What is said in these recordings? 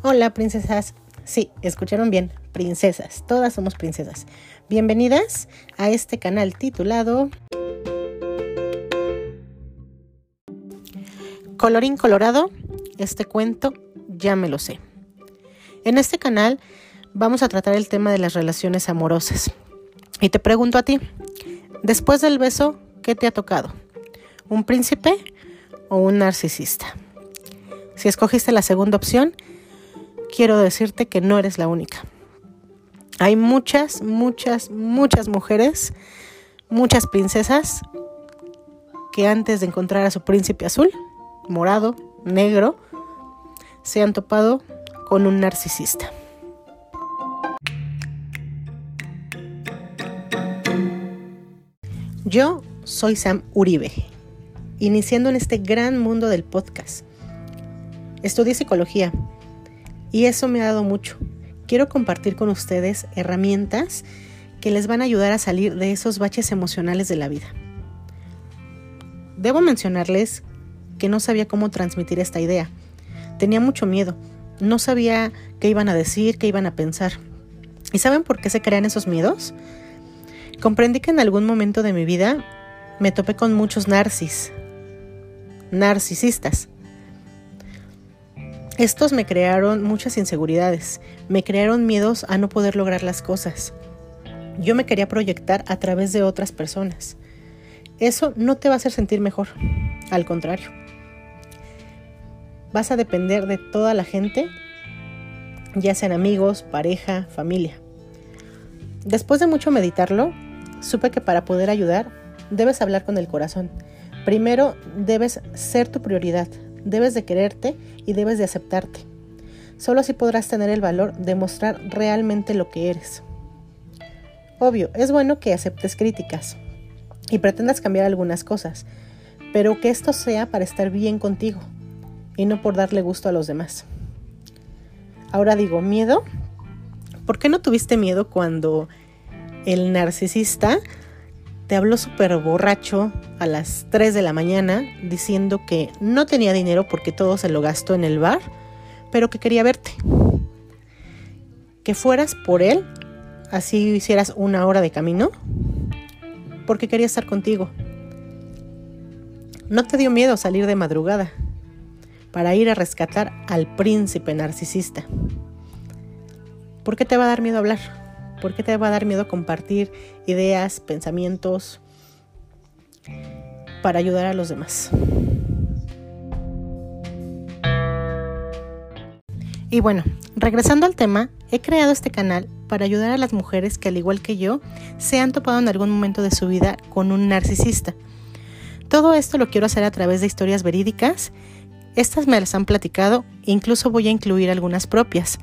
Hola, princesas. Sí, escucharon bien, princesas. Todas somos princesas. Bienvenidas a este canal titulado Colorín Colorado. Este cuento ya me lo sé. En este canal vamos a tratar el tema de las relaciones amorosas. Y te pregunto a ti, después del beso, ¿qué te ha tocado? ¿Un príncipe o un narcisista? Si escogiste la segunda opción, quiero decirte que no eres la única. Hay muchas, muchas, muchas mujeres, muchas princesas que antes de encontrar a su príncipe azul, morado, negro, se han topado con un narcisista. Yo soy Sam Uribe, iniciando en este gran mundo del podcast. Estudié psicología y eso me ha dado mucho. Quiero compartir con ustedes herramientas que les van a ayudar a salir de esos baches emocionales de la vida. Debo mencionarles que no sabía cómo transmitir esta idea. Tenía mucho miedo. No sabía qué iban a decir, qué iban a pensar. ¿Y saben por qué se crean esos miedos? Comprendí que en algún momento de mi vida me topé con muchos narcis, narcisistas. Estos me crearon muchas inseguridades, me crearon miedos a no poder lograr las cosas. Yo me quería proyectar a través de otras personas. Eso no te va a hacer sentir mejor, al contrario. Vas a depender de toda la gente, ya sean amigos, pareja, familia. Después de mucho meditarlo, supe que para poder ayudar debes hablar con el corazón. Primero debes ser tu prioridad, debes de quererte y debes de aceptarte. Solo así podrás tener el valor de mostrar realmente lo que eres. Obvio, es bueno que aceptes críticas y pretendas cambiar algunas cosas, pero que esto sea para estar bien contigo y no por darle gusto a los demás. Ahora digo, miedo. ¿Por qué no tuviste miedo cuando el narcisista te habló súper borracho a las 3 de la mañana diciendo que no tenía dinero porque todo se lo gastó en el bar, pero que quería verte. Que fueras por él, así hicieras una hora de camino, porque quería estar contigo. No te dio miedo salir de madrugada para ir a rescatar al príncipe narcisista. ¿Por qué te va a dar miedo hablar? ¿Por qué te va a dar miedo compartir ideas, pensamientos para ayudar a los demás? Y bueno, regresando al tema, he creado este canal para ayudar a las mujeres que al igual que yo se han topado en algún momento de su vida con un narcisista. Todo esto lo quiero hacer a través de historias verídicas. Estas me las han platicado, incluso voy a incluir algunas propias.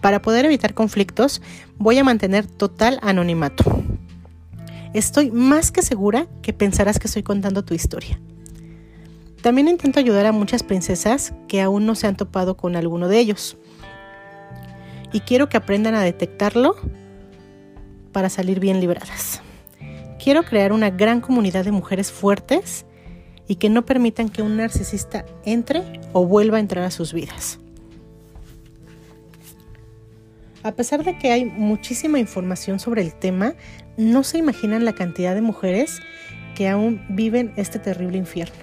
Para poder evitar conflictos, voy a mantener total anonimato. Estoy más que segura que pensarás que estoy contando tu historia. También intento ayudar a muchas princesas que aún no se han topado con alguno de ellos. Y quiero que aprendan a detectarlo para salir bien libradas. Quiero crear una gran comunidad de mujeres fuertes y que no permitan que un narcisista entre o vuelva a entrar a sus vidas. A pesar de que hay muchísima información sobre el tema, no se imaginan la cantidad de mujeres que aún viven este terrible infierno.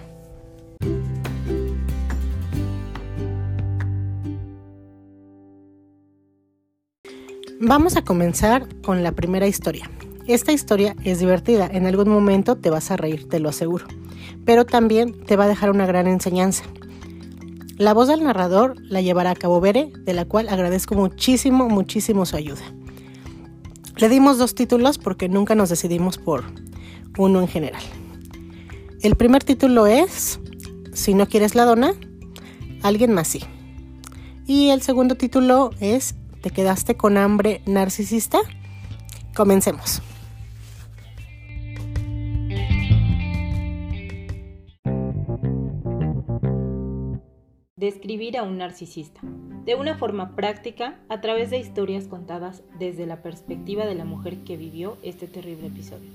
Vamos a comenzar con la primera historia. Esta historia es divertida, en algún momento te vas a reír, te lo aseguro, pero también te va a dejar una gran enseñanza. La voz del narrador la llevará a Cabo Bere, de la cual agradezco muchísimo, muchísimo su ayuda. Le dimos dos títulos porque nunca nos decidimos por uno en general. El primer título es Si no quieres la dona, alguien más sí. Y el segundo título es ¿Te quedaste con hambre narcisista? Comencemos. Describir a un narcisista, de una forma práctica a través de historias contadas desde la perspectiva de la mujer que vivió este terrible episodio.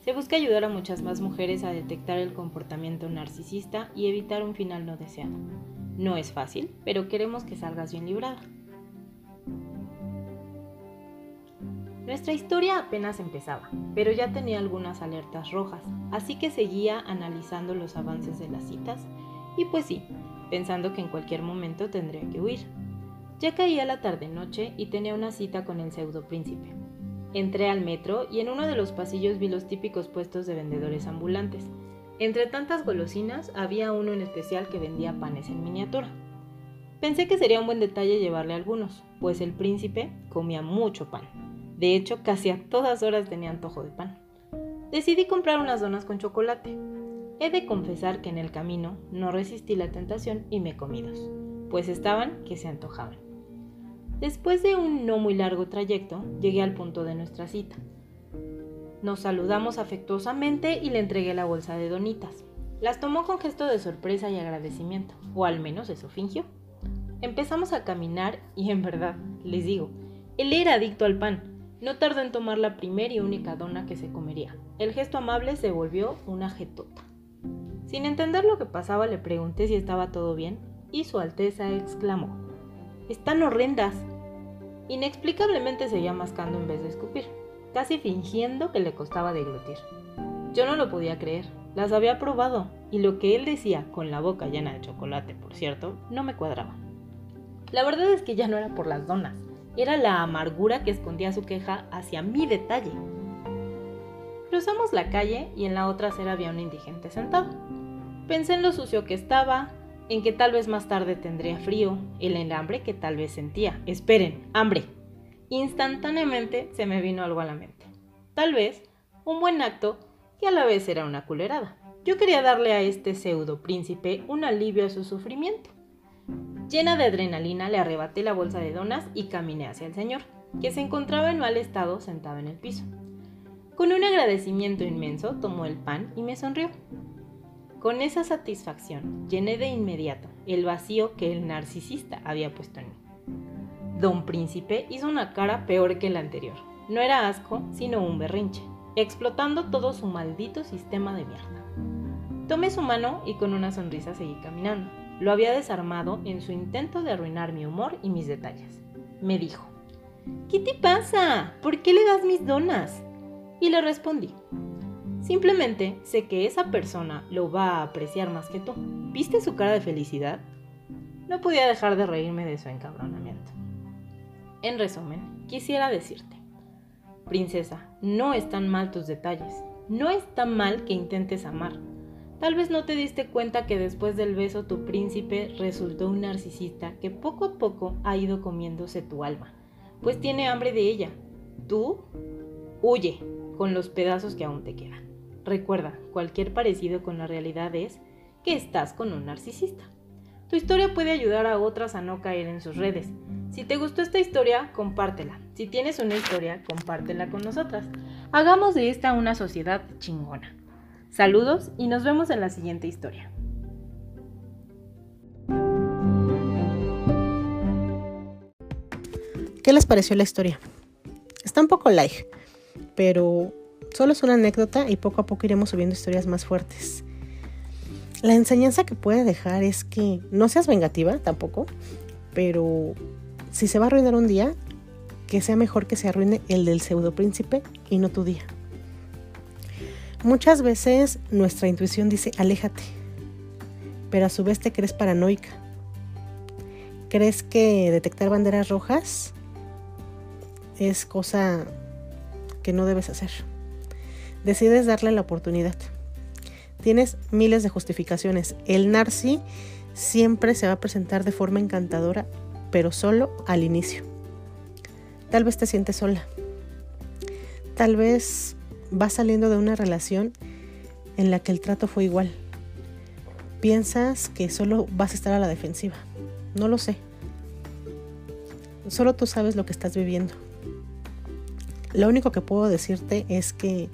Se busca ayudar a muchas más mujeres a detectar el comportamiento narcisista y evitar un final no deseado. No es fácil, pero queremos que salgas bien librada. Nuestra historia apenas empezaba, pero ya tenía algunas alertas rojas, así que seguía analizando los avances de las citas y pues sí, pensando que en cualquier momento tendría que huir. Ya caía la tarde-noche y tenía una cita con el pseudo príncipe. Entré al metro y en uno de los pasillos vi los típicos puestos de vendedores ambulantes. Entre tantas golosinas había uno en especial que vendía panes en miniatura. Pensé que sería un buen detalle llevarle algunos, pues el príncipe comía mucho pan. De hecho, casi a todas horas tenía antojo de pan. Decidí comprar unas donas con chocolate. He de confesar que en el camino no resistí la tentación y me comí dos, pues estaban que se antojaban. Después de un no muy largo trayecto, llegué al punto de nuestra cita. Nos saludamos afectuosamente y le entregué la bolsa de donitas. Las tomó con gesto de sorpresa y agradecimiento, o al menos eso fingió. Empezamos a caminar y en verdad, les digo, él era adicto al pan. No tardó en tomar la primera y única dona que se comería. El gesto amable se volvió una jetota. Sin entender lo que pasaba, le pregunté si estaba todo bien y su Alteza exclamó: Están horrendas. Inexplicablemente seguía mascando en vez de escupir, casi fingiendo que le costaba deglutir. Yo no lo podía creer, las había probado y lo que él decía, con la boca llena de chocolate, por cierto, no me cuadraba. La verdad es que ya no era por las donas, era la amargura que escondía su queja hacia mi detalle. Cruzamos la calle y en la otra acera había un indigente sentado. Pensé en lo sucio que estaba, en que tal vez más tarde tendría frío, el hambre que tal vez sentía. Esperen, hambre. Instantáneamente se me vino algo a la mente. Tal vez un buen acto que a la vez era una culerada. Yo quería darle a este pseudo príncipe un alivio a su sufrimiento. Llena de adrenalina le arrebaté la bolsa de donas y caminé hacia el señor, que se encontraba en mal estado sentado en el piso. Con un agradecimiento inmenso tomó el pan y me sonrió. Con esa satisfacción llené de inmediato el vacío que el narcisista había puesto en mí. Don Príncipe hizo una cara peor que la anterior. No era asco, sino un berrinche, explotando todo su maldito sistema de mierda. Tomé su mano y con una sonrisa seguí caminando. Lo había desarmado en su intento de arruinar mi humor y mis detalles. Me dijo, ¿Qué te pasa? ¿Por qué le das mis donas? Y le respondí, Simplemente sé que esa persona lo va a apreciar más que tú. ¿Viste su cara de felicidad? No podía dejar de reírme de su encabronamiento. En resumen, quisiera decirte, princesa, no están mal tus detalles. No está mal que intentes amar. Tal vez no te diste cuenta que después del beso tu príncipe resultó un narcisista que poco a poco ha ido comiéndose tu alma, pues tiene hambre de ella. Tú huye con los pedazos que aún te quedan. Recuerda, cualquier parecido con la realidad es que estás con un narcisista. Tu historia puede ayudar a otras a no caer en sus redes. Si te gustó esta historia, compártela. Si tienes una historia, compártela con nosotras. Hagamos de esta una sociedad chingona. Saludos y nos vemos en la siguiente historia. ¿Qué les pareció la historia? Está un poco like, pero Solo es una anécdota y poco a poco iremos subiendo historias más fuertes. La enseñanza que puede dejar es que no seas vengativa tampoco, pero si se va a arruinar un día, que sea mejor que se arruine el del pseudo príncipe y no tu día. Muchas veces nuestra intuición dice aléjate, pero a su vez te crees paranoica. ¿Crees que detectar banderas rojas es cosa que no debes hacer? Decides darle la oportunidad. Tienes miles de justificaciones. El narci siempre se va a presentar de forma encantadora, pero solo al inicio. Tal vez te sientes sola. Tal vez vas saliendo de una relación en la que el trato fue igual. Piensas que solo vas a estar a la defensiva. No lo sé. Solo tú sabes lo que estás viviendo. Lo único que puedo decirte es que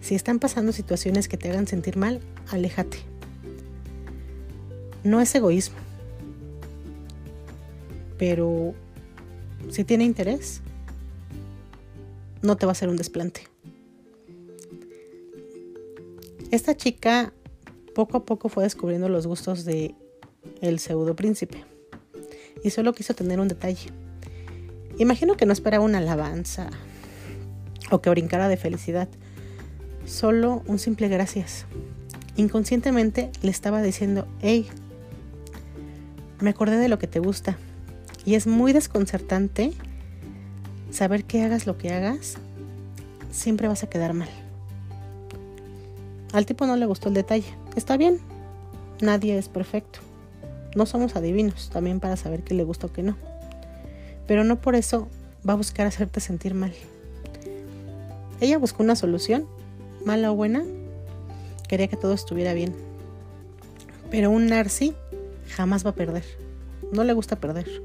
si están pasando situaciones que te hagan sentir mal, aléjate. No es egoísmo, pero si tiene interés, no te va a hacer un desplante. Esta chica poco a poco fue descubriendo los gustos de el pseudo príncipe, y solo quiso tener un detalle. Imagino que no esperaba una alabanza o que brincara de felicidad, solo un simple gracias. Inconscientemente le estaba diciendo, hey, me acordé de lo que te gusta. Y es muy desconcertante saber que hagas lo que hagas, siempre vas a quedar mal. Al tipo no le gustó el detalle. Está bien, nadie es perfecto. No somos adivinos también para saber qué le gusta o qué no. Pero no por eso va a buscar hacerte sentir mal. Ella buscó una solución, mala o buena, quería que todo estuviera bien. Pero un Narci jamás va a perder. No le gusta perder.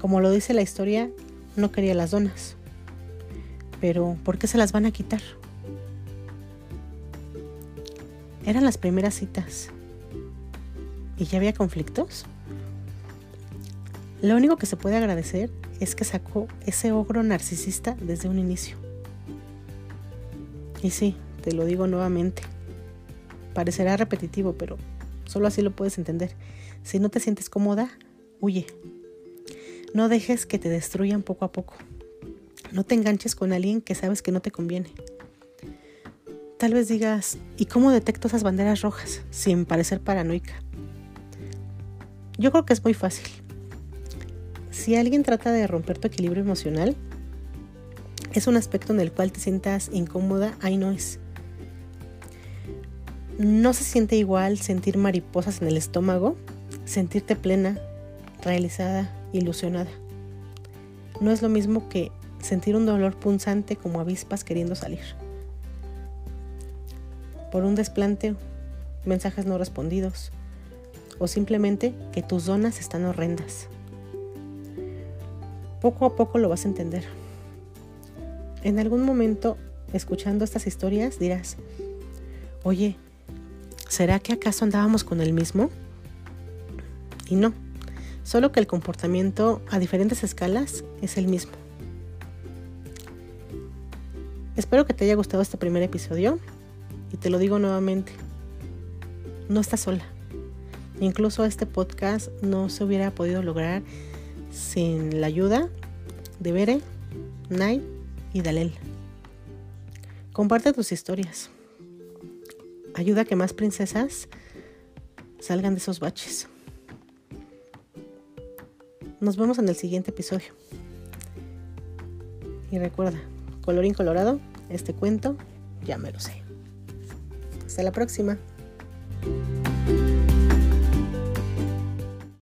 Como lo dice la historia, no quería las donas. Pero ¿por qué se las van a quitar? Eran las primeras citas. ¿Y ya había conflictos? Lo único que se puede agradecer es que sacó ese ogro narcisista desde un inicio. Y sí, te lo digo nuevamente. Parecerá repetitivo, pero solo así lo puedes entender. Si no te sientes cómoda, huye. No dejes que te destruyan poco a poco. No te enganches con alguien que sabes que no te conviene. Tal vez digas, ¿y cómo detecto esas banderas rojas sin parecer paranoica? Yo creo que es muy fácil. Si alguien trata de romper tu equilibrio emocional, es un aspecto en el cual te sientas incómoda, ahí no es. No se siente igual sentir mariposas en el estómago, sentirte plena, realizada, ilusionada. No es lo mismo que sentir un dolor punzante como avispas queriendo salir. Por un desplante, mensajes no respondidos o simplemente que tus zonas están horrendas. Poco a poco lo vas a entender. En algún momento, escuchando estas historias, dirás, oye, ¿será que acaso andábamos con el mismo? Y no, solo que el comportamiento a diferentes escalas es el mismo. Espero que te haya gustado este primer episodio y te lo digo nuevamente, no estás sola. Incluso este podcast no se hubiera podido lograr sin la ayuda de Bere, Nai y Dalel. Comparte tus historias. Ayuda a que más princesas salgan de esos baches. Nos vemos en el siguiente episodio. Y recuerda, colorín colorado, este cuento ya me lo sé. Hasta la próxima.